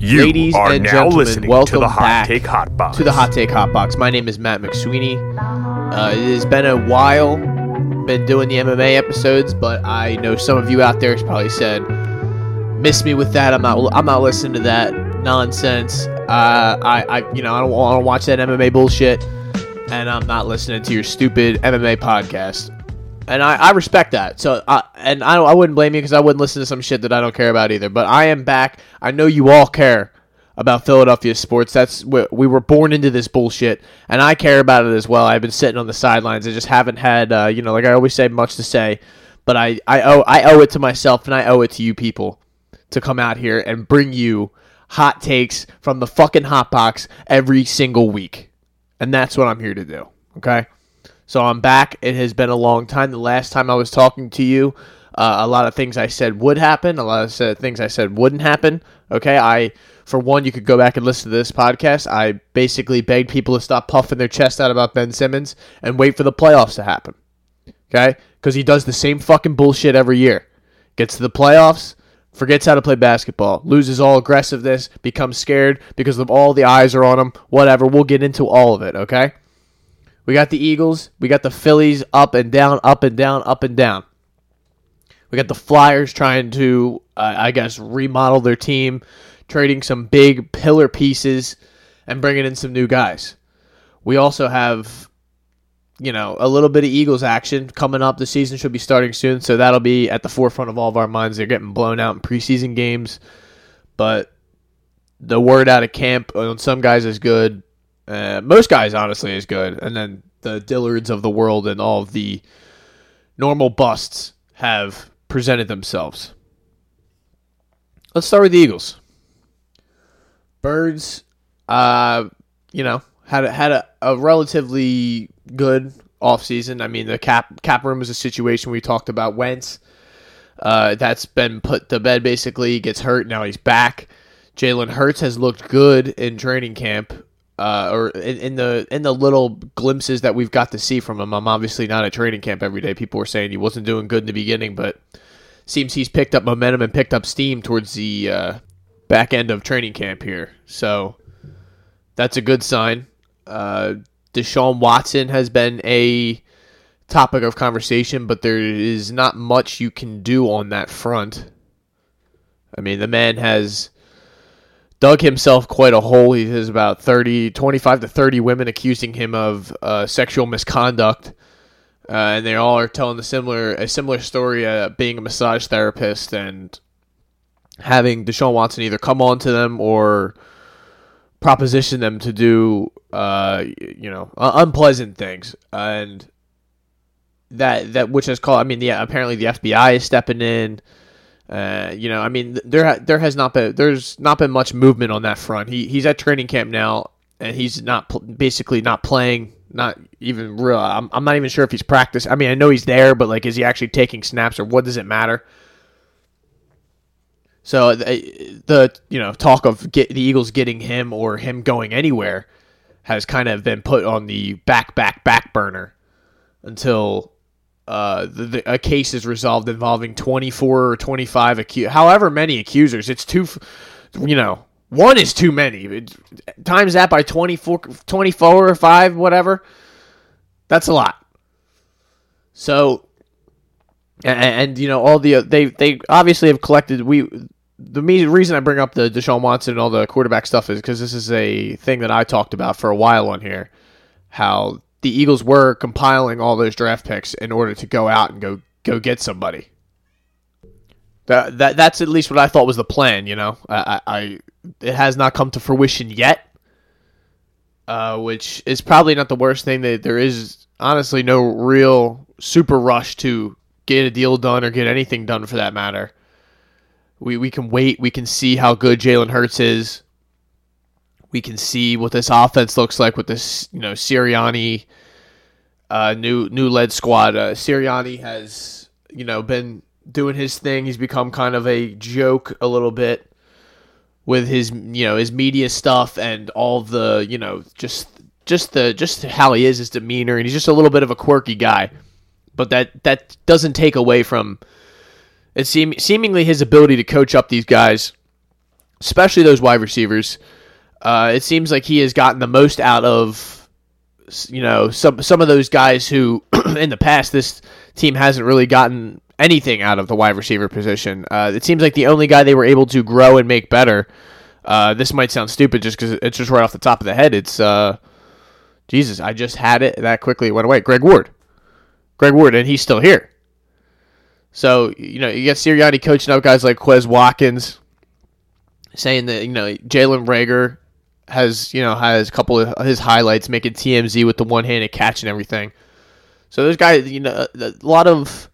You Ladies are and now gentlemen, listening welcome to the Hot back Take Hot Box. to the Hot Take Hot Box. My name is Matt McSweeney. Uh, it has been a while, been doing the MMA episodes, but I know some of you out there has probably said, "Miss me with that." I'm not. I'm not listening to that nonsense. Uh, I, I, you know, I don't want to watch that MMA bullshit, and I'm not listening to your stupid MMA podcast. And I, I respect that. So, I, and I, I wouldn't blame you because I wouldn't listen to some shit that I don't care about either. But I am back. I know you all care about Philadelphia sports. That's we we were born into this bullshit, and I care about it as well. I've been sitting on the sidelines. I just haven't had, uh, you know, like I always say, much to say. But I, I owe, I owe it to myself, and I owe it to you people to come out here and bring you hot takes from the fucking hot box every single week, and that's what I'm here to do. Okay. So I'm back. It has been a long time. The last time I was talking to you, uh, a lot of things I said would happen. A lot of things I said wouldn't happen. Okay, I for one, you could go back and listen to this podcast. I basically begged people to stop puffing their chest out about Ben Simmons and wait for the playoffs to happen. Okay, because he does the same fucking bullshit every year. Gets to the playoffs, forgets how to play basketball, loses all aggressiveness, becomes scared because of all the eyes are on him. Whatever. We'll get into all of it. Okay. We got the Eagles. We got the Phillies up and down, up and down, up and down. We got the Flyers trying to, uh, I guess, remodel their team, trading some big pillar pieces and bringing in some new guys. We also have, you know, a little bit of Eagles action coming up. The season should be starting soon, so that'll be at the forefront of all of our minds. They're getting blown out in preseason games, but the word out of camp on some guys is good. Uh, most guys, honestly, is good, and then the Dillards of the world and all of the normal busts have presented themselves. Let's start with the Eagles. Birds, uh, you know, had a, had a, a relatively good offseason. I mean, the cap cap room is a situation we talked about. Wentz, uh, that's been put to bed. Basically, he gets hurt now. He's back. Jalen Hurts has looked good in training camp, uh, or in, in the in the little glimpses that we've got to see from him. I'm obviously not at training camp every day. People were saying he wasn't doing good in the beginning, but seems he's picked up momentum and picked up steam towards the uh, back end of training camp here. So that's a good sign. Uh, Deshaun Watson has been a topic of conversation, but there is not much you can do on that front. I mean, the man has dug himself quite a hole. He has about 30, 25 to 30 women accusing him of uh, sexual misconduct. Uh, and they all are telling a similar a similar story, uh, being a massage therapist and having Deshaun Watson either come on to them or proposition them to do, uh, you know, unpleasant things, and that that which has called. I mean, yeah, apparently the FBI is stepping in. Uh, you know, I mean, there there has not been there's not been much movement on that front. He he's at training camp now, and he's not pl- basically not playing, not even real. I'm I'm not even sure if he's practiced. I mean, I know he's there, but like, is he actually taking snaps, or what does it matter? So the, the you know talk of get the Eagles getting him or him going anywhere has kind of been put on the back back back burner until uh, the, the, a case is resolved involving 24 or 25 acu- however many accusers. It's too, you know, one is too many. It, times that by 24, 24 or 5, whatever. That's a lot. So, and, and you know, all the, they, they obviously have collected, we, the reason I bring up the Deshaun Watson and all the quarterback stuff is because this is a thing that I talked about for a while on here. How the Eagles were compiling all those draft picks in order to go out and go go get somebody. That, that that's at least what I thought was the plan. You know, I, I, it has not come to fruition yet, uh, which is probably not the worst thing. That there is honestly no real super rush to get a deal done or get anything done for that matter. We we can wait. We can see how good Jalen Hurts is. We can see what this offense looks like with this, you know, Sirianni uh, new new led squad. Uh, Sirianni has, you know, been doing his thing. He's become kind of a joke a little bit with his, you know, his media stuff and all the, you know, just just the just how he is, his demeanor, and he's just a little bit of a quirky guy. But that that doesn't take away from it seem, seemingly his ability to coach up these guys especially those wide receivers. Uh, it seems like he has gotten the most out of, you know, some some of those guys who, in the past, this team hasn't really gotten anything out of the wide receiver position. Uh, it seems like the only guy they were able to grow and make better. Uh, this might sound stupid just because it's just right off the top of the head. It's uh, Jesus, I just had it that quickly. It went away. Greg Ward, Greg Ward, and he's still here. So you know you got Sirianni coaching up guys like Quez Watkins, saying that you know Jalen Reagor has you know has a couple of his highlights, making TMZ with the one handed catch and everything. So those guys, you know, a lot of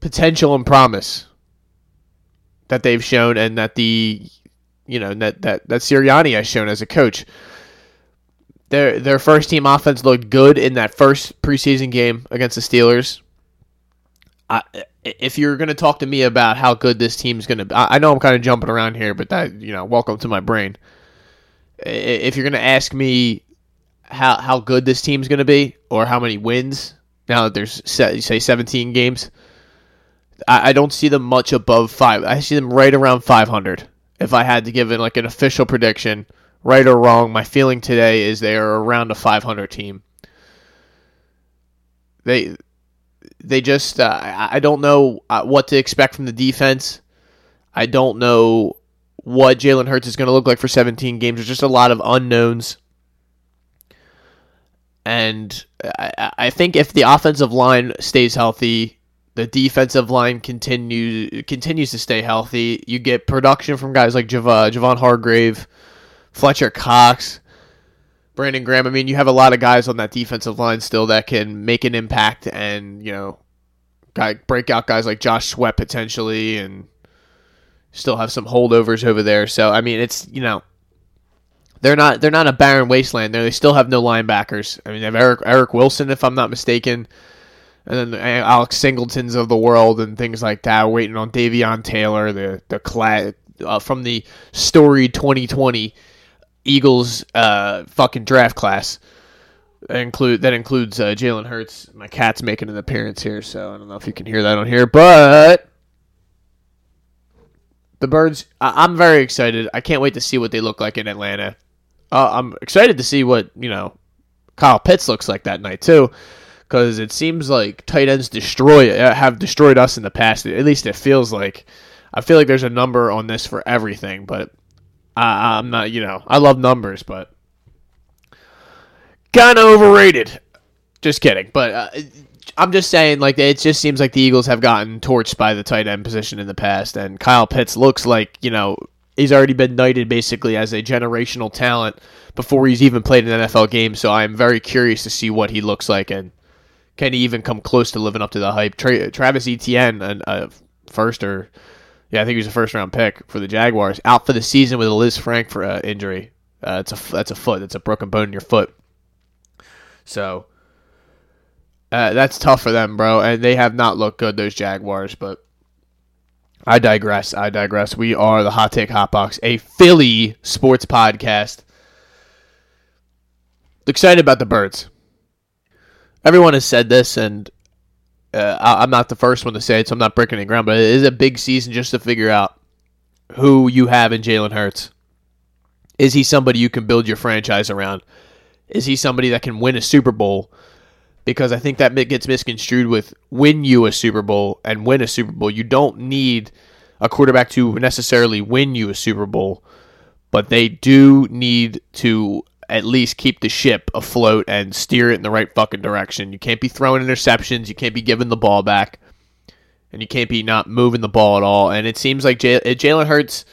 potential and promise that they've shown, and that the you know that that that Sirianni has shown as a coach. Their their first team offense looked good in that first preseason game against the Steelers. I, if you're going to talk to me about how good this team's going to be, I know I'm kind of jumping around here, but that you know, welcome to my brain. If you're going to ask me how how good this team's going to be or how many wins now that there's say 17 games, I, I don't see them much above five. I see them right around 500. If I had to give it like an official prediction, right or wrong, my feeling today is they are around a 500 team. They they just uh, I don't know uh, what to expect from the defense. I don't know what Jalen Hurts is going to look like for 17 games. There's just a lot of unknowns. And I, I think if the offensive line stays healthy, the defensive line continues continues to stay healthy. You get production from guys like Jav- Javon Hargrave, Fletcher Cox, Brandon Graham. I mean, you have a lot of guys on that defensive line still that can make an impact and, you know, guy breakout guys like Josh Sweat potentially and still have some holdovers over there. So, I mean, it's, you know, they're not they're not a barren wasteland. There, they still have no linebackers. I mean, they have Eric Eric Wilson, if I'm not mistaken, and then Alex Singletons of the world and things like that. Waiting on Davion Taylor, the the class uh, from the storied 2020 Eagles uh, fucking draft class. That include that includes uh, Jalen Hurts. My cat's making an appearance here, so I don't know if you can hear that on here, but the birds. I- am very excited. I can't wait to see what they look like in Atlanta. Uh, I'm excited to see what you know Kyle Pitts looks like that night too, because it seems like tight ends destroy uh, have destroyed us in the past. At least it feels like. I feel like there's a number on this for everything, but I, I'm not, you know, I love numbers, but kind of overrated. Just kidding, but uh, I'm just saying, like, it just seems like the Eagles have gotten torched by the tight end position in the past, and Kyle Pitts looks like, you know, he's already been knighted basically as a generational talent before he's even played an NFL game. So I'm very curious to see what he looks like and can he even come close to living up to the hype. Tra- Travis Etienne, a first or yeah, I think he was a first round pick for the Jaguars. Out for the season with a Lisfranc for uh, injury. Uh, it's a that's a foot. That's a broken bone in your foot. So uh, that's tough for them, bro. And they have not looked good, those Jaguars. But I digress. I digress. We are the Hot Take Hotbox, a Philly sports podcast. Excited about the birds. Everyone has said this, and uh, I'm not the first one to say it, so I'm not breaking any ground, but it is a big season just to figure out who you have in Jalen Hurts. Is he somebody you can build your franchise around? Is he somebody that can win a Super Bowl? Because I think that gets misconstrued with win you a Super Bowl and win a Super Bowl. You don't need a quarterback to necessarily win you a Super Bowl, but they do need to at least keep the ship afloat and steer it in the right fucking direction. You can't be throwing interceptions. You can't be giving the ball back. And you can't be not moving the ball at all. And it seems like uh, Jalen Hurts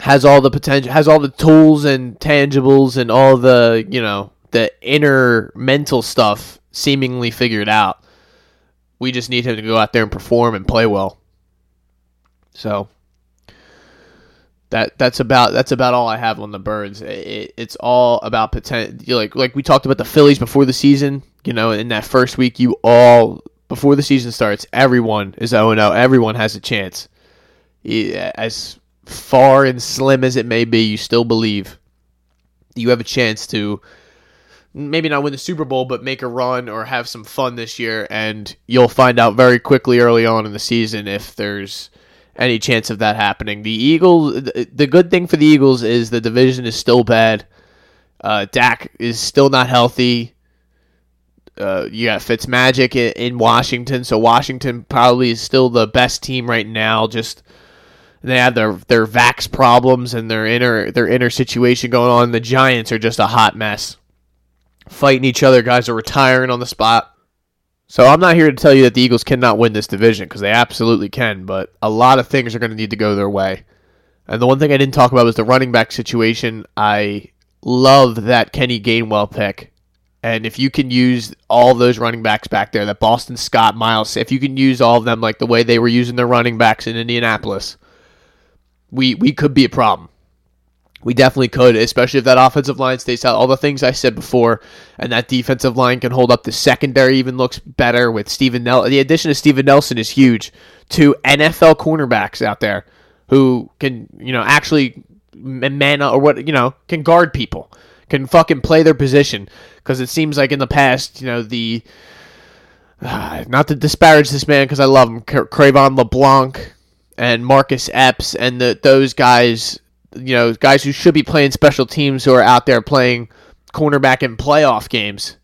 has all the potential, has all the tools and tangibles and all the, you know, the inner mental stuff seemingly figured out. We just need him to go out there and perform and play well. So that that's about that's about all I have on the birds. It, it's all about potential. Like like we talked about the Phillies before the season. You know, in that first week, you all before the season starts, everyone is 0 0. Everyone has a chance. As far and slim as it may be, you still believe you have a chance to maybe not win the Super Bowl, but make a run or have some fun this year. And you'll find out very quickly early on in the season if there's any chance of that happening. The Eagles, the good thing for the Eagles is the division is still bad. Uh, Dak is still not healthy. Uh, you got Fitzmagic in, in Washington, so Washington probably is still the best team right now. Just they have their their vax problems and their inner their inner situation going on. The Giants are just a hot mess, fighting each other. Guys are retiring on the spot. So I'm not here to tell you that the Eagles cannot win this division because they absolutely can, but a lot of things are going to need to go their way. And the one thing I didn't talk about was the running back situation. I love that Kenny Gainwell pick. And if you can use all those running backs back there, that Boston Scott, Miles, if you can use all of them like the way they were using their running backs in Indianapolis, we we could be a problem. We definitely could, especially if that offensive line stays out. All the things I said before, and that defensive line can hold up. The secondary even looks better with Steven Nelson. The addition of Steven Nelson is huge. Two NFL cornerbacks out there who can, you know, actually man or what, you know, can guard people, can fucking play their position. Because it seems like in the past, you know, the uh, not to disparage this man because I love him, Cre'Von LeBlanc and Marcus Epps and the, those guys you know, guys who should be playing special teams who are out there playing cornerback in playoff games.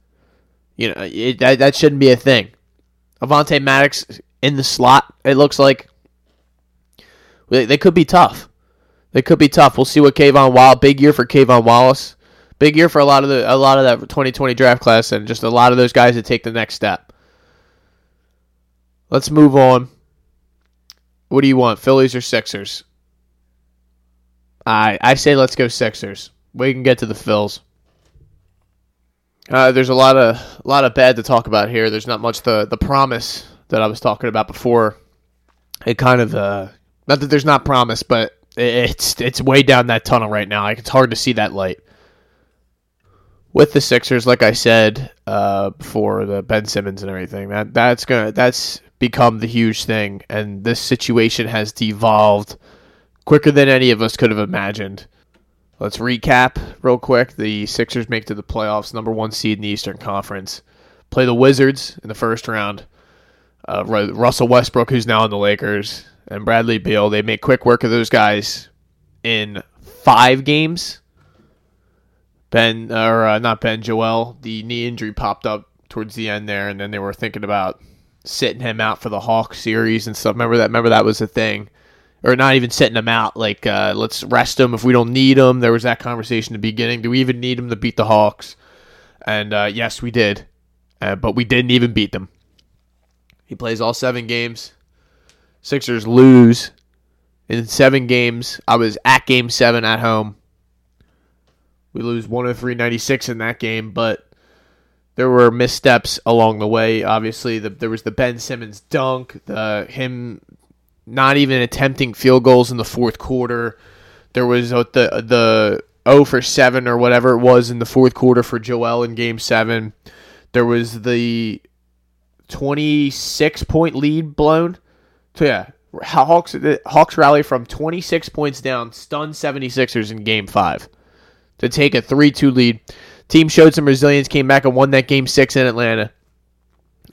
You know, it, that, that shouldn't be a thing. Avonte Maddox in the slot, it looks like they, they could be tough. They could be tough. We'll see what K'Von Wallace. Big year for K'Von Wallace. Big year for a lot of the a lot of that 2020 draft class, and just a lot of those guys that take the next step. Let's move on. What do you want, Phillies or Sixers? I I say let's go Sixers. We can get to the Phils. Uh, there's a lot of a lot of bad to talk about here. There's not much the the promise that I was talking about before. It kind of uh, not that there's not promise, but it's it's way down that tunnel right now. Like it's hard to see that light. With the Sixers, like I said uh, before, the Ben Simmons and everything that that's gonna that's become the huge thing, and this situation has devolved quicker than any of us could have imagined. Let's recap real quick. The Sixers make to the playoffs, number one seed in the Eastern Conference. Play the Wizards in the first round. Uh, Russell Westbrook, who's now in the Lakers, and Bradley Beal. They make quick work of those guys in five games. Ben, or uh, not Ben, Joel, the knee injury popped up towards the end there, and then they were thinking about sitting him out for the Hawks series and stuff. Remember that? Remember that was a thing or not even sitting them out. Like, uh, let's rest them if we don't need them. There was that conversation in the beginning. Do we even need them to beat the Hawks? And uh, yes, we did, uh, but we didn't even beat them. He plays all seven games. Sixers lose in seven games. I was at game seven at home. We lose 103 96 in that game, but there were missteps along the way. Obviously, the, there was the Ben Simmons dunk, the him not even attempting field goals in the fourth quarter. There was the the 0 for 7 or whatever it was in the fourth quarter for Joel in game 7. There was the 26 point lead blown. So yeah, Hawks Hawks rally from 26 points down, stunned 76ers in game 5 to take a 3-2 lead. Team showed some resilience, came back and won that game 6 in Atlanta.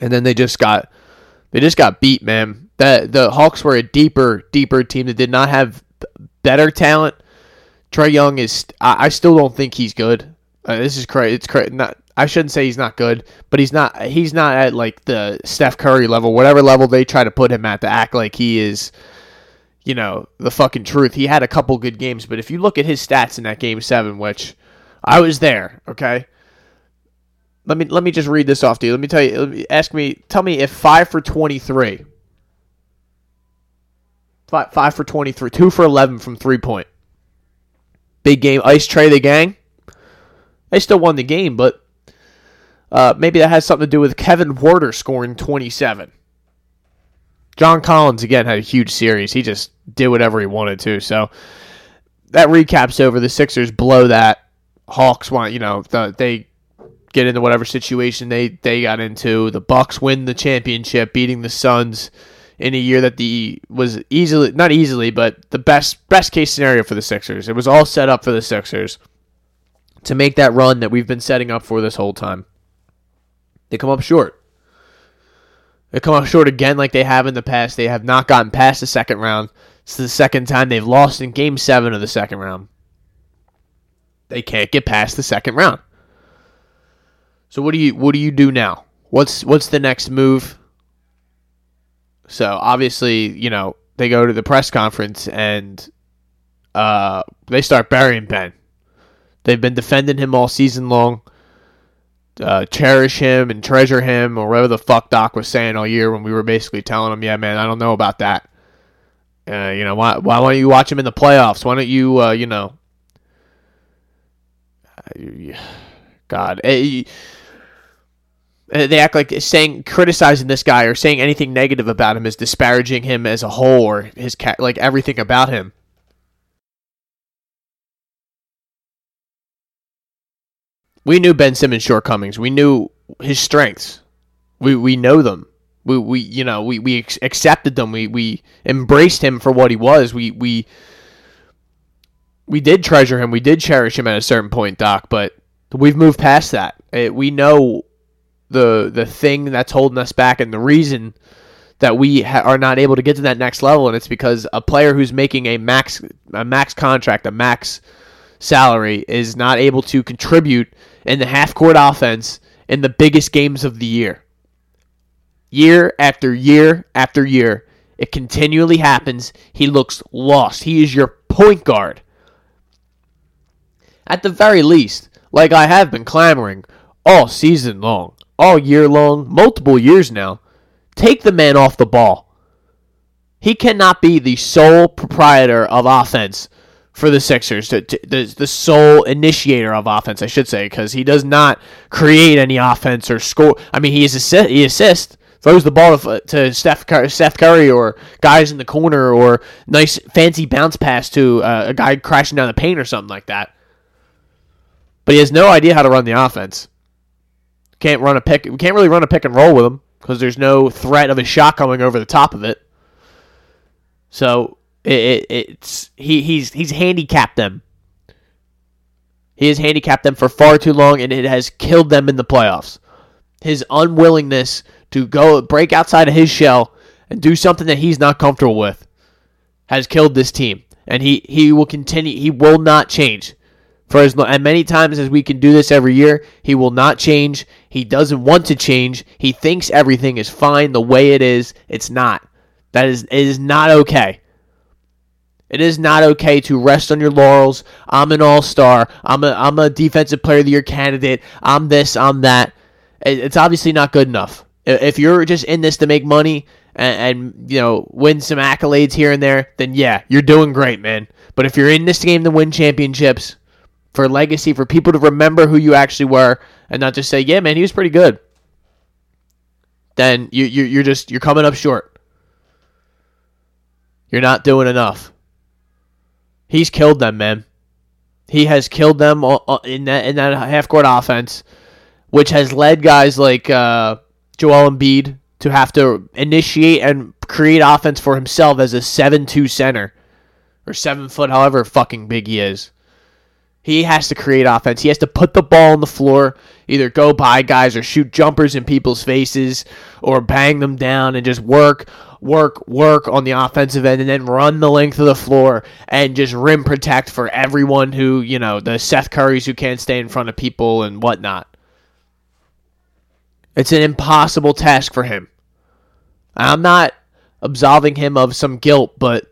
And then they just got they just got beat, man the the Hawks were a deeper, deeper team that did not have better talent. Trae Young is. I, I still don't think he's good. Uh, this is crazy. It's crazy. Not. I shouldn't say he's not good, but he's not. He's not at like the Steph Curry level, whatever level they try to put him at, to act like he is. You know the fucking truth. He had a couple good games, but if you look at his stats in that game seven, which I was there, okay. Let me let me just read this off to you. Let me tell you. Me, Ask me. Tell me if five for twenty three Five, five for 23, two for 11 from three point. Big game. Ice Trae the gang. They still won the game, but uh, maybe that has something to do with Kevin Huerter scoring 27. John Collins, again, had a huge series. He just did whatever he wanted to. So that recaps over. The Sixers blow that. Hawks want, you know, the, they get into whatever situation they, they got into. The Bucks win the championship, beating the Suns in a year that the was easily not easily, but the best best case scenario for the Sixers. It was all set up for the Sixers to make that run that we've been setting up for this whole time. They come up short. They come up short again like they have in the past. They have not gotten past the second round. It's the second time they've lost in game seven of the second round. They can't get past the second round. So what do you what do you do now? What's what's the next move? So obviously, you know, they go to the press conference and uh, they start burying Ben. They've been defending him all season long. Uh, cherish him and treasure him, or whatever the fuck Doc was saying all year when we were basically telling him, "Yeah, man, I don't know about that." Uh, you know, why why don't you watch him in the playoffs? Why don't you, uh, you know, God, eh, Uh, they act like saying criticizing this guy or saying anything negative about him is disparaging him as a whole or his cat, like everything about him. we knew Ben Simmons' shortcomings. We knew his strengths. We we know them. We we you know we we accepted them. We we embraced him for what he was. We we we did treasure him. We did cherish him at a certain point, Doc. But we've moved past that. It, we know the the thing that's holding us back and the reason that we ha- are not able to get to that next level, and it's because a player who's making a max a max contract, a max salary, is not able to contribute in the half court offense in the biggest games of the year. Year after year after year, it continually happens. He looks lost. He is your point guard. At the very least, like I have been clamoring all season long, all year long, multiple years now, take the man off the ball. He cannot be the sole proprietor of offense for the Sixers, to, to, the, the sole initiator of offense, I should say, because he does not create any offense or score. I mean, he is assist, he assists, throws the ball to, to Steph, Steph Curry or guys in the corner or nice fancy bounce pass to uh, a guy crashing down the paint or something like that. But he has no idea how to run the offense. Can't run a pick. We can't really run a pick and roll with him because there's no threat of a shot coming over the top of it. So it, it, it's he he's he's handicapped them. He has handicapped them for far too long, and it has killed them in the playoffs. His unwillingness to go break outside of his shell and do something that he's not comfortable with has killed this team, and he he will continue. He will not change for as and many times as we can do this every year. He will not change. He doesn't want to change. He thinks everything is fine the way it is. It's not. That is it is not okay. It is not okay to rest on your laurels. I'm an all-star. I'm a I'm a defensive player of the year candidate. I'm this. I'm that. It's obviously not good enough. If you're just in this to make money and, and you know win some accolades here and there, then yeah, you're doing great, man. But if you're in this game to win championships, for legacy, for people to remember who you actually were, and not just say, "Yeah, man, he was pretty good," then you, you you're just you're coming up short. You're not doing enough. He's killed them, man. He has killed them in that in that half court offense, which has led guys like uh, Joel Embiid to have to initiate and create offense for himself as a seven-two center or seven foot, however fucking big he is. He has to create offense. He has to put the ball on the floor, either go by guys or shoot jumpers in people's faces or bang them down and just work work, work on the offensive end, and then run the length of the floor and just rim protect for everyone who, you know, the Seth Currys who can't stay in front of people and whatnot. It's an impossible task for him. I'm not absolving him of some guilt, but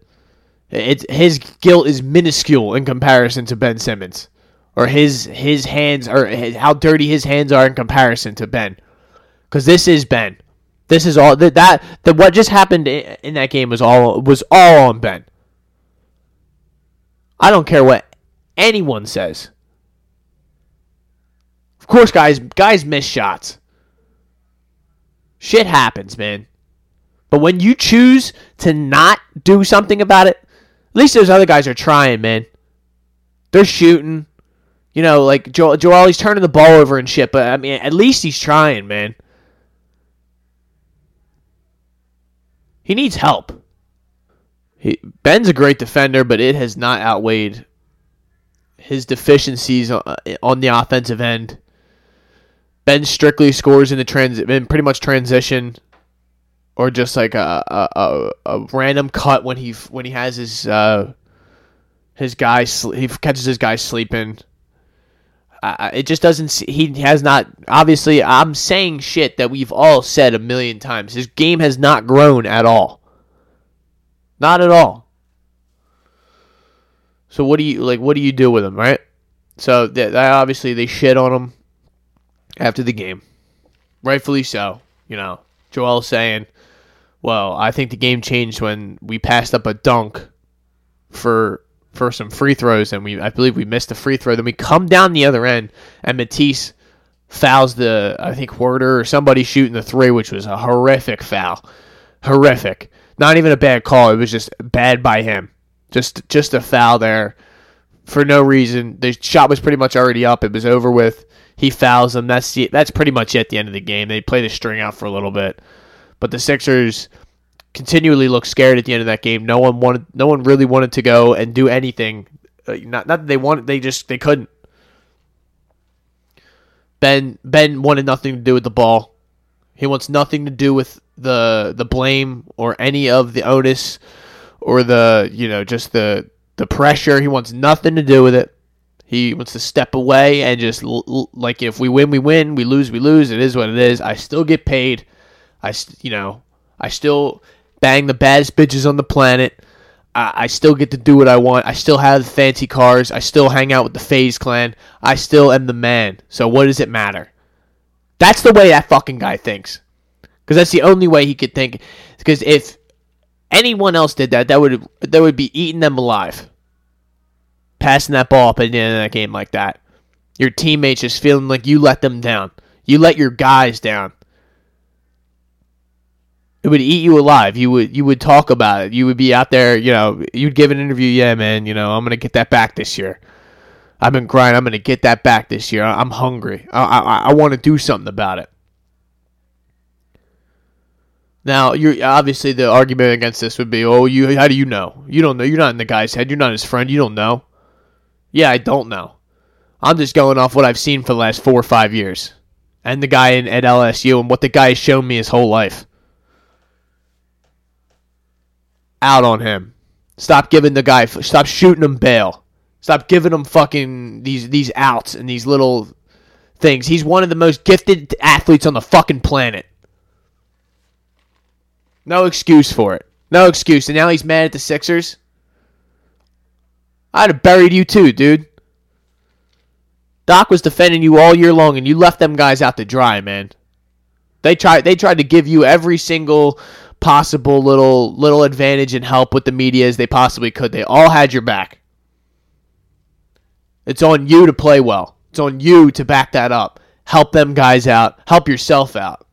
his guilt is minuscule in comparison to Ben Simmons, or his his hands or his, how dirty his hands are in comparison to Ben, because this is Ben. This is all that that, that what just happened in that game was all was all on Ben. I don't care what anyone says. Of course, guys, guys miss shots. Shit happens, man. But when you choose to not do something about it, at least those other guys are trying, man. They're shooting. You know, like Joel, Joel, he's turning the ball over and shit. But I mean, at least he's trying, man. He needs help. He, Ben's a great defender, but it has not outweighed his deficiencies uh, on the offensive end. Ben strictly scores in the trans in pretty much transition. Or just like a a, a, a random cut when he when he has his uh, his guy he catches his guy sleeping. Uh, it just doesn't. He has not. Obviously, I'm saying shit that we've all said a million times. His game has not grown at all. Not at all. So what do you like? What do you do with him, right? So that obviously they shit on him after the game, rightfully so. You know, Joel saying, "Well, I think the game changed when we passed up a dunk for for some free throws, and we I believe we missed a free throw. Then we come down the other end, and Matisse fouls the I think Huerter or somebody shooting the three, which was a horrific foul, horrific. Not even a bad call. It was just bad by him. Just just a foul there for no reason. The shot was pretty much already up. It was over with. He fouls them. That's the, that's pretty much at the end of the game. They play the string out for a little bit, but the Sixers continually looked scared at the end of that game. No one wanted. No one really wanted to go and do anything. Uh, not not that they wanted. They just they couldn't. Ben Ben wanted nothing to do with the ball. He wants nothing to do with the the blame or any of the onus or the you know just the the pressure. He wants nothing to do with it. He wants to step away and just like if we win, we win. We lose, we lose. It is what it is. I still get paid. I you know I still bang the baddest bitches on the planet. I, I still get to do what I want. I still have the fancy cars. I still hang out with the FaZe clan. I still am the man. So what does it matter? That's the way that fucking guy thinks. Because that's the only way he could think. Because if anyone else did that, that would that would be eating them alive. Passing that ball up at the end of that game like that. Your teammates just feeling like you let them down. You let your guys down. It would eat you alive. You would you would talk about it. You would be out there, you know, you'd give an interview, yeah, man, you know, I'm gonna get that back this year. I've been grinding, I'm gonna get that back this year. I'm hungry. I I, I want to do something about it. Now, you're obviously the argument against this would be, oh, you how do you know? You don't know. You're not in the guy's head. You're not his friend. You don't know. Yeah, I don't know. I'm just going off what I've seen for the last four or five years, and the guy in, at LSU and what the guy has shown me his whole life. Out on him. Stop giving the guy. Stop shooting him bail. Stop giving him fucking these these outs and these little things. He's one of the most gifted athletes on the fucking planet. No excuse for it. No excuse. And now he's mad at the Sixers. I'd have buried you too, dude. Doc was defending you all year long, and you left them guys out to dry, man. They tried. They tried to give you every single possible little little advantage and help with the media as they possibly could. They all had your back. It's on you to play well. It's on you to back that up. Help them guys out. Help yourself out.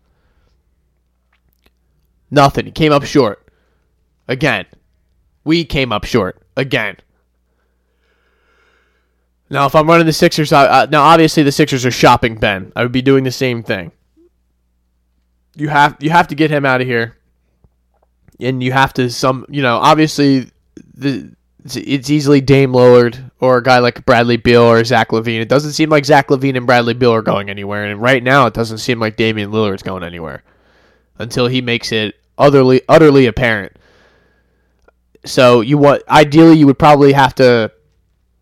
Nothing. He came up short. Again. We came up short. Again. Now, if I'm running the Sixers, uh, now obviously the Sixers are shopping Ben. I would be doing the same thing. You have you have to get him out of here, and you have to some you know obviously the it's easily Dame Lillard or a guy like Bradley Beal or Zach LaVine. It doesn't seem like Zach LaVine and Bradley Beal are going anywhere, and right now it doesn't seem like Damian Lillard's going anywhere until he makes it utterly utterly apparent. So you want ideally you would probably have to,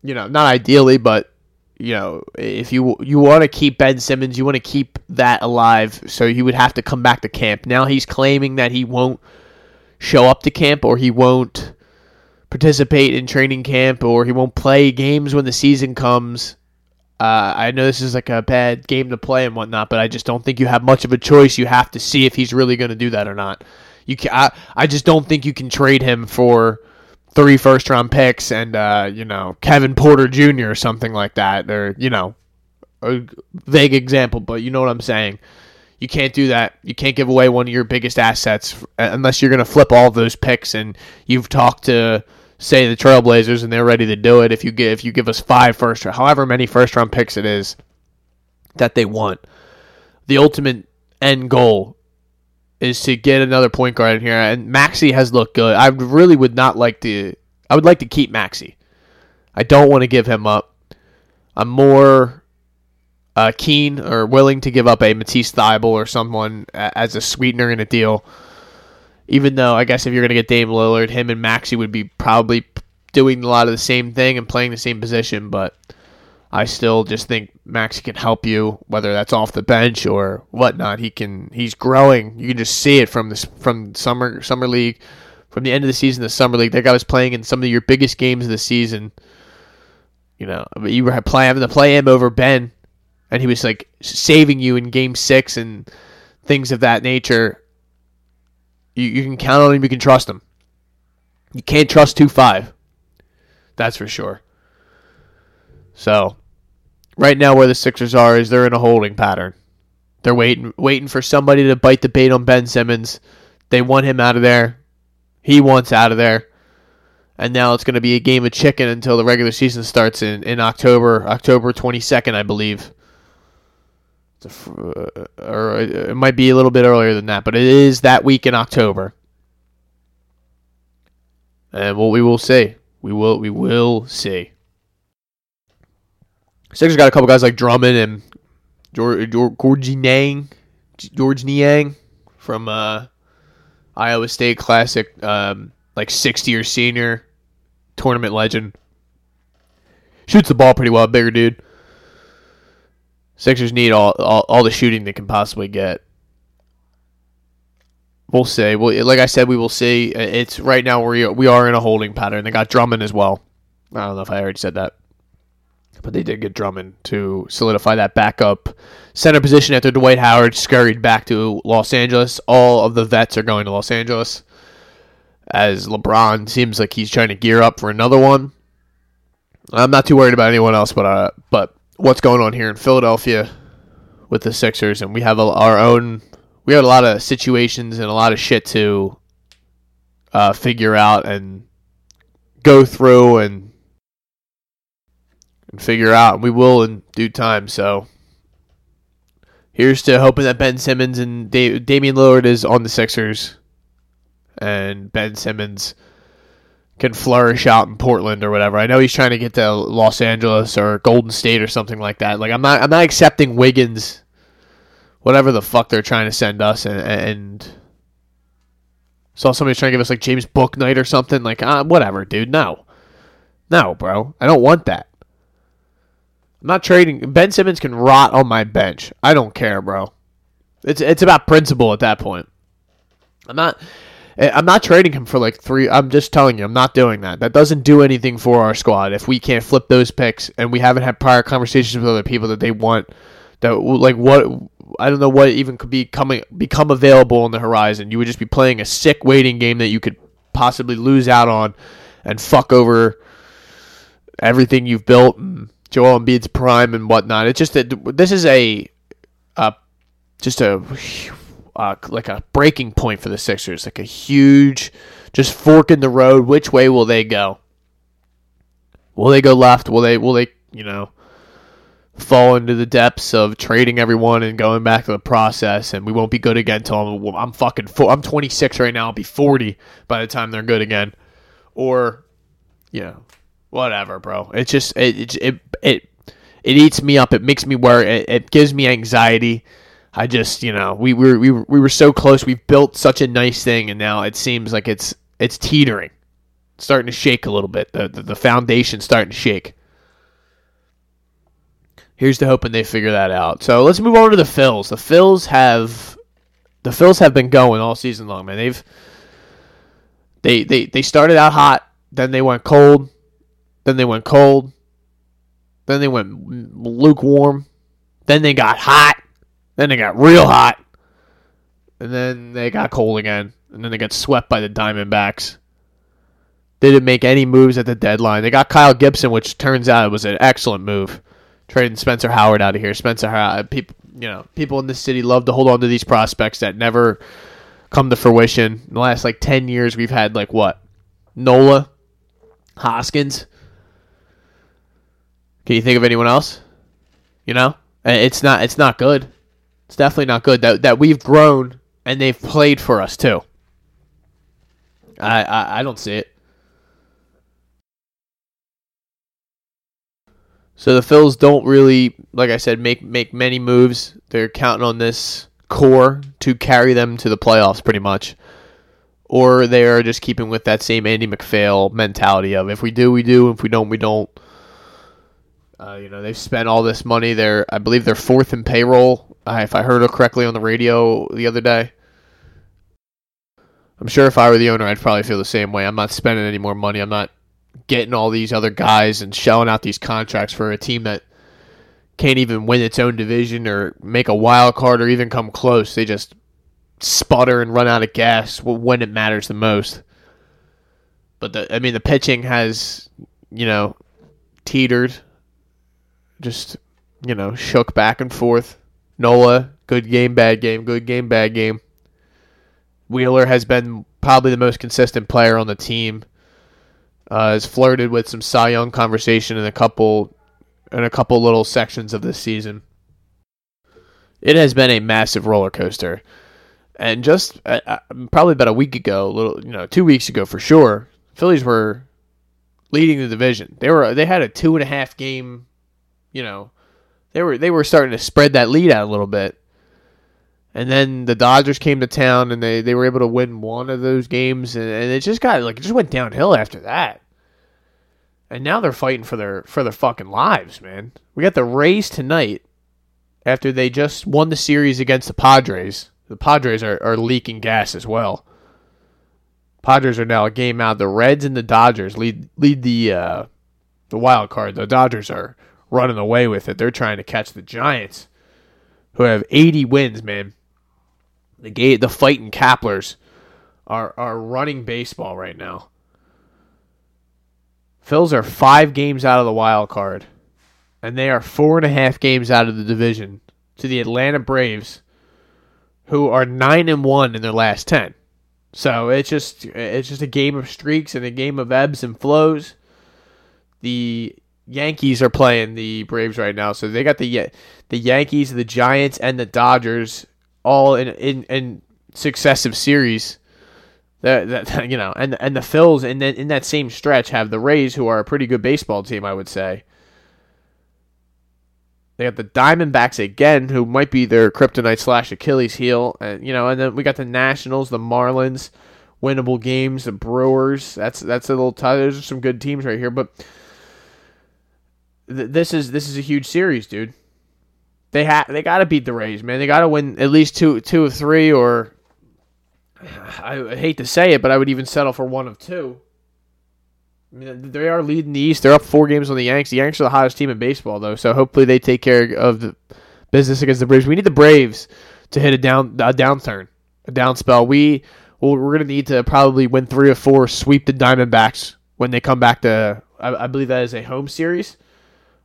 you know, not ideally, but you know, if you you want to keep Ben Simmons, you want to keep that alive. So you would have to come back to camp. Now he's claiming that he won't show up to camp or he won't participate in training camp or he won't play games when the season comes. Uh, I know this is like a bad game to play and whatnot, but I just don't think you have much of a choice. You have to see if he's really going to do that or not. You can, I, I just don't think you can trade him for three first round picks and uh, you know Kevin Porter Jr. or something like that. Or you know, a vague example, but you know what I'm saying. You can't do that. You can't give away one of your biggest assets uh, unless you're going to flip all those picks and you've talked to say the Trailblazers and they're ready to do it. If you give if you give us five first, however many first round picks it is that they want, the ultimate end goal is to get another point guard in here. And Maxey has looked good. I really would not like to. I would like to keep Maxey. I don't want to give him up. I'm more uh, keen or willing to give up a Matisse Thybulle or someone as a sweetener in a deal. Even though I guess if you're going to get Dame Lillard, him and Maxey would be probably doing a lot of the same thing and playing the same position, but I still just think Maxey can help you, whether that's off the bench or whatnot. He can. He's growing. You can just see it from this from summer summer league, from the end of the season to summer league. That guy was playing in some of your biggest games of the season. You know, you were play, having to play him over Ben, and he was like saving you in Game Six and things of that nature. You you can count on him. You can trust him. You can't trust two five. That's for sure. So right now where the Sixers are is they're in a holding pattern. They're waiting waiting for somebody to bite the bait on Ben Simmons. They want him out of there. He wants out of there. And now it's going to be a game of chicken until the regular season starts in, in October, October 22nd, I believe. Uh, or it might be a little bit earlier than that, but it is that week in October. And what we will see. We will we will see. Sixers got a couple guys like Drummond and George, George, Niang, Georges Niang from uh, Iowa State Classic, um, like 60 year senior, tournament legend. Shoots the ball pretty well, bigger dude. Sixers need all, all, all the shooting they can possibly get. We'll see. Well, like I said, we will see. It's right now we we are in a holding pattern. They got Drummond as well. I don't know if I already said that. But they did get Drummond to solidify that backup center position after Dwight Howard scurried back to Los Angeles. All of the vets are going to Los Angeles. As LeBron seems like he's trying to gear up for another one. I'm not too worried about anyone else, but uh, but what's going on here in Philadelphia with the Sixers, and we have a, our own. We have a lot of situations and a lot of shit to uh, figure out and go through and and figure out. And we will in due time. So here's to hoping that Ben Simmons and da- Damian Lillard is on the Sixers, and Ben Simmons can flourish out in Portland or whatever. I know he's trying to get to Los Angeles or Golden State or something like that. Like I'm not I'm not accepting Wiggins, whatever the fuck they're trying to send us, and, and saw somebody trying to give us like James Bouknight or something. Like uh, whatever, dude. No, no, bro. I don't want that. I'm not trading. Ben Simmons can rot on my bench. I don't care, bro. It's it's about principle at that point. I'm not. Eh, I'm not trading him for like three. I'm just telling you, I'm not doing that. That doesn't do anything for our squad if we can't flip those picks and we haven't had prior conversations with other people that they want. That like what I don't know what even could be coming become available on the horizon. You would just be playing a sick waiting game that you could possibly lose out on and fuck over everything you've built. And, Joel Embiid's prime and whatnot. It's just that this is a, uh, just a, uh, like a breaking point for the Sixers, like a huge, just fork in the road. Which way will they go? Will they go left? Will they? Will they? You know, fall into the depths of trading everyone and going back to the process, and we won't be good again until I'm, I'm fucking. Four, I'm 26 right now. I'll be 40 by the time they're good again, or, you know, whatever, bro. It's just it it it it eats me up. It makes me worry. It, it gives me anxiety. I just you know we were we were, we were so close. We've built such a nice thing, and now it seems like it's it's teetering, it's starting to shake a little bit. The the, the foundation's starting to shake. Here's to hoping they figure that out. So let's move on to the Phils. The Phils have the Phils have been going all season long, man. They've they they they started out hot, then they went cold, then they went cold. Then they went lukewarm. Then they got hot. Then they got real hot. And then they got cold again. And then they got swept by the Diamondbacks. They didn't make any moves at the deadline. They got Kyle Gibson, which turns out it was an excellent move. Trading Spencer Howard out of here. Spencer Howard, uh, people, you know, people in this city love to hold on to these prospects that never come to fruition. In the last like ten years, we've had like what, Nola, Hoskins, can you think of anyone else? You know, it's not it's not good. It's definitely not good that that we've grown and they've played for us too. I I, I don't see it. So the Phils don't really, like I said, make make many moves. They're counting on this core to carry them to the playoffs, pretty much, or they are just keeping with that same Andy MacPhail mentality of if we do, we do, if we don't, we don't. Uh, you know, they've spent all this money. They're, I believe, they're fourth in payroll. Uh, if I heard it correctly on the radio the other day. I'm sure if I were the owner, I'd probably feel the same way. I'm not spending any more money. I'm not getting all these other guys and shelling out these contracts for a team that can't even win its own division or make a wild card or even come close. They just sputter and run out of gas when it matters the most. But the, I mean, the pitching has, you know, teetered, just, you know, shook back and forth. Nola, good game, bad game, good game, bad game. Wheeler has been probably the most consistent player on the team. Uh, has flirted with some Cy Young conversation in a couple, in a couple little sections of this season. It has been a massive roller coaster. And just uh, uh, probably about a week ago, a little you know, two weeks ago for sure, Phillies were leading the division. They were they had a two and a half game, you know, they were they were starting to spread that lead out a little bit. And then the Dodgers came to town and they, they were able to win one of those games and, and it just got like it just went downhill after that. And now they're fighting for their for their fucking lives, man. We got the Rays tonight after they just won the series against the Padres the Padres are, are leaking gas as well. Padres are now a game out. The Reds and the Dodgers lead lead the uh, the wild card. The Dodgers are running away with it. They're trying to catch the Giants, who have 80 wins. Man, the gate the fighting Kaplers are are running baseball right now. Phils are five games out of the wild card, and they are four and a half games out of the division to the Atlanta Braves who are nine and one in their last ten. So it's just it's just a game of streaks and a game of ebbs and flows. The Yankees are playing the Braves right now, so they got the the Yankees, the Giants, and the Dodgers all in in, in successive series. That, that you know, and and the Phils and then in that same stretch have the Rays, who are a pretty good baseball team, I would say. They got the Diamondbacks again, who might be their kryptonite slash Achilles heel, and you know, and then we got the Nationals, the Marlins, winnable games, the Brewers. That's that's a little. T- those are some good teams right here, but th- this is this is a huge series, dude. They have they got to beat the Rays, man. They got to win at least two two of three, or I hate to say it, but I would even settle for one of two. I mean, they are leading the East. They're up four games on the Yanks. The Yanks are the hottest team in baseball, though. So hopefully they take care of the business against the Braves. We need the Braves to hit a down a downturn, a down spell. We well, we're gonna need to probably win three or four, sweep the Diamondbacks when they come back to. I, I believe that is a home series.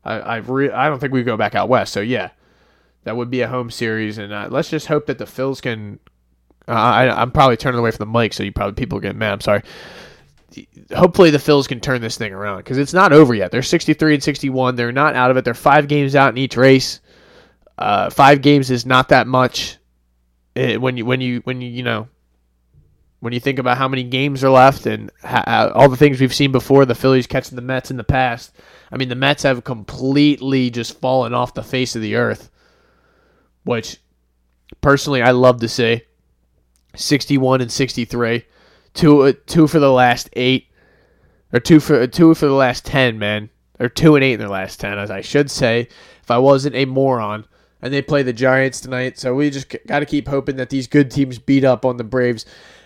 I I, re, I don't think we go back out west. So yeah, that would be a home series, and uh, let's just hope that the Phils can. Uh, I, I'm probably turning away from the mic, so you probably people get mad. I'm sorry hopefully the Phils can turn this thing around because it's not over yet. They're 63 and 61. They're not out of it. They're five games out in each race. Uh, five games is not that much it, when you when you when you you know when you think about how many games are left and how, all the things we've seen before. The Phillies catching the Mets in the past. I mean, the Mets have completely just fallen off the face of the earth, which personally I love to see. 61 and 63 two uh, two for the last eight, or two for two for the last ten, man, or two and eight in their last ten, as I should say, if I wasn't a moron. And they play the Giants tonight, so we just got to keep hoping that these good teams beat up on the Braves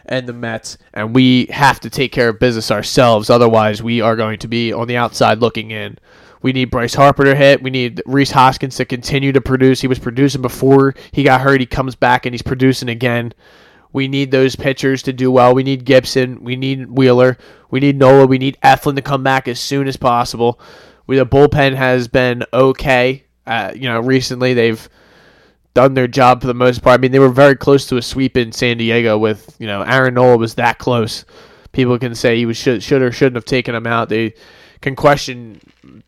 and the Mets, and we have to take care of business ourselves. Otherwise, we are going to be on the outside looking in. We need Bryce Harper to hit. We need Rhys Hoskins to continue to produce. He was producing before he got hurt. He comes back and he's producing again. We need those pitchers to do well. We need Gibson. We need Wheeler. We need Nola. We need Eflin to come back as soon as possible. We the bullpen has been okay. Uh, you know, recently they've done their job for the most part. I mean, they were very close to a sweep in San Diego with you know Aaron Nola was that close. People can say he was should should or shouldn't have taken him out. They can question.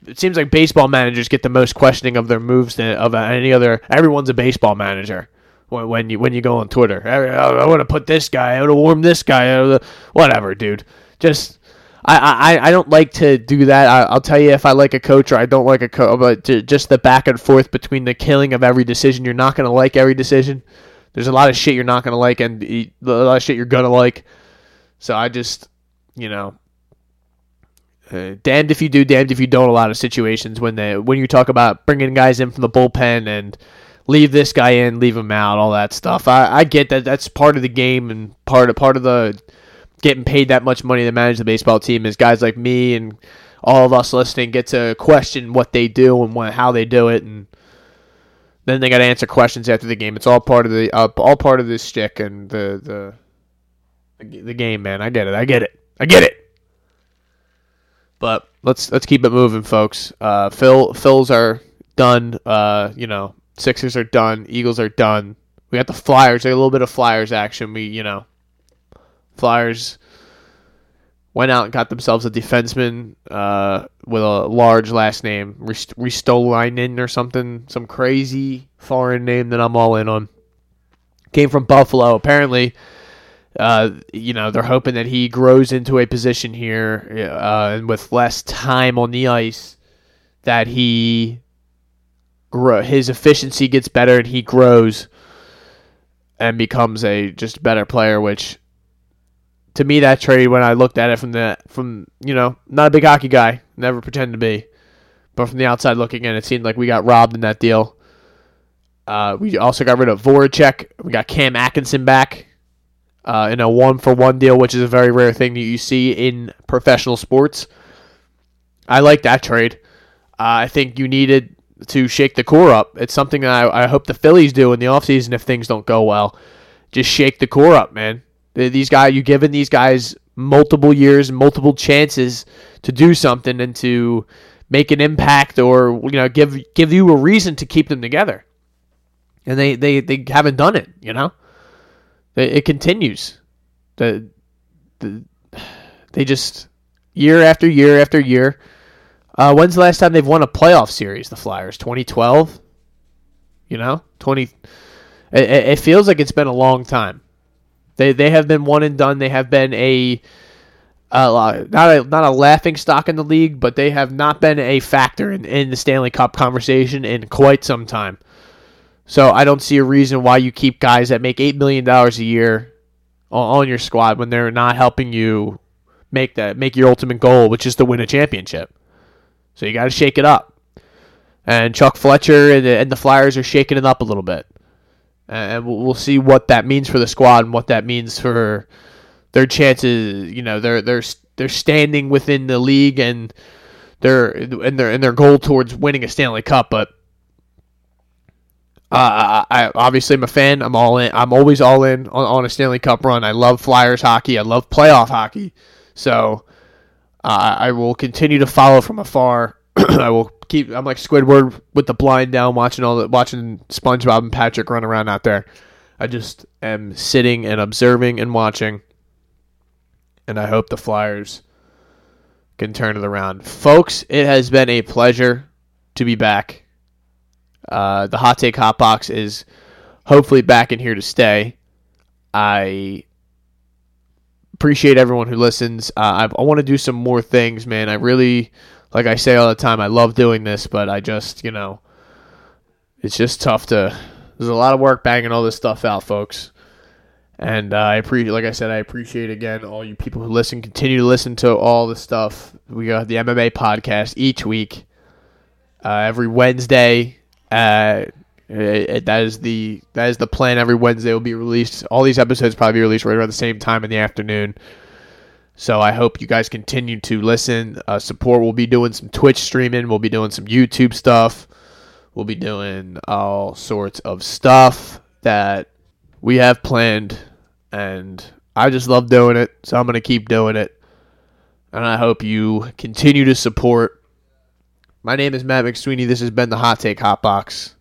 It seems like baseball managers get the most questioning of their moves than of any other. Everyone's a baseball manager when you when you go on Twitter. Oh, I, I want to put this guy. I want to warm this guy. Whatever, dude. Just I, I, I don't like to do that. I, will tell you if I like a coach or I don't like a coach, but just the back and forth between the killing of every decision. You're not going to like every decision. There's a lot of shit you're not going to like, and a lot of shit you're going to like. So I just, you know, uh, damned if you do, damned if you don't. A lot of situations when they when you talk about bringing guys in from the bullpen and leave this guy in, leave him out, all that stuff. I, I get that that's part of the game and part of part of the getting paid that much money to manage the baseball team is guys like me and all of us listening get to question what they do and what, how they do it, and then they got to answer questions after the game. It's all part of the uh, all part of this stick and the the the game, man. I get it. I get it. I get it. But let's let's keep it moving, folks. Uh, Phil Phils are done. Uh, you know, Sixers are done. Eagles are done. We got the Flyers. There's a little bit of Flyers action. We you know, Flyers went out and got themselves a defenseman uh, with a large last name, Ristolainen or something, some crazy foreign name that I'm all in on. Came from Buffalo. Apparently, uh, you know, they're hoping that he grows into a position here uh, and with less time on the ice, that he grow his efficiency gets better and he grows and becomes a just better player, which to me that trade when I looked at it from the from you know not a big hockey guy, never pretend to be, but from the outside looking in, it seemed like we got robbed in that deal. Uh, we also got rid of Voracek. We got Cam Atkinson back uh, in a one for one deal, which is a very rare thing that you see in professional sports. I like that trade. Uh, I think you needed to shake the core up. It's something I, I hope the Phillies do in the offseason if things don't go well. Just shake the core up, man. These guys, you've given these guys multiple years, multiple chances to do something and to make an impact, or you know, give give you a reason to keep them together. And they they, they haven't done it. You know, it, it continues. The the they just year after year after year. Uh, when's the last time they've won a playoff series? The Flyers, 2012. You know, 20. It, it feels like it's been a long time. They they have been one and done. They have been a uh, not a not a laughing stock in the league, but they have not been a factor in, in the Stanley Cup conversation in quite some time. So I don't see a reason why you keep guys that make eight million dollars a year on, on your squad when they're not helping you make that make your ultimate goal, which is to win a championship. So you got to shake it up. And Chuck Fletcher and the, and the Flyers are shaking it up a little bit and we'll see what that means for the squad and what that means for their chances. You know, their their their standing within the league and their and their and their goal towards winning a Stanley Cup. But uh, I obviously am a fan. I'm all in. I'm always all in on, on a Stanley Cup run. I love Flyers hockey. I love playoff hockey. So uh, I will continue to follow from afar. I will keep. I'm like Squidward with the blind down, watching all the watching SpongeBob and Patrick run around out there. I just am sitting and observing and watching, and I hope the Flyers can turn it around, folks. It has been a pleasure to be back. Uh, the hot take hot box is hopefully back in here to stay. I appreciate everyone who listens. Uh, I want to do some more things, man. I really like I say all the time, I love doing this, but I just, you know, it's just tough to. There's a lot of work banging all this stuff out, folks. And uh, I appreciate, like I said, I appreciate again all you people who listen. Continue to listen to all the stuff. We got the MMA podcast each week, uh, every Wednesday. Uh, it, that is the that is the plan. Every Wednesday will be released. All these episodes probably be released right around the same time in the afternoon. So I hope you guys continue to listen, uh, support. We'll be doing some Twitch streaming. We'll be doing some YouTube stuff. We'll be doing all sorts of stuff that we have planned, and I just love doing it. So I'm gonna keep doing it, and I hope you continue to support. My name is Matt McSweeney. This has been the Hot Take Hot Box.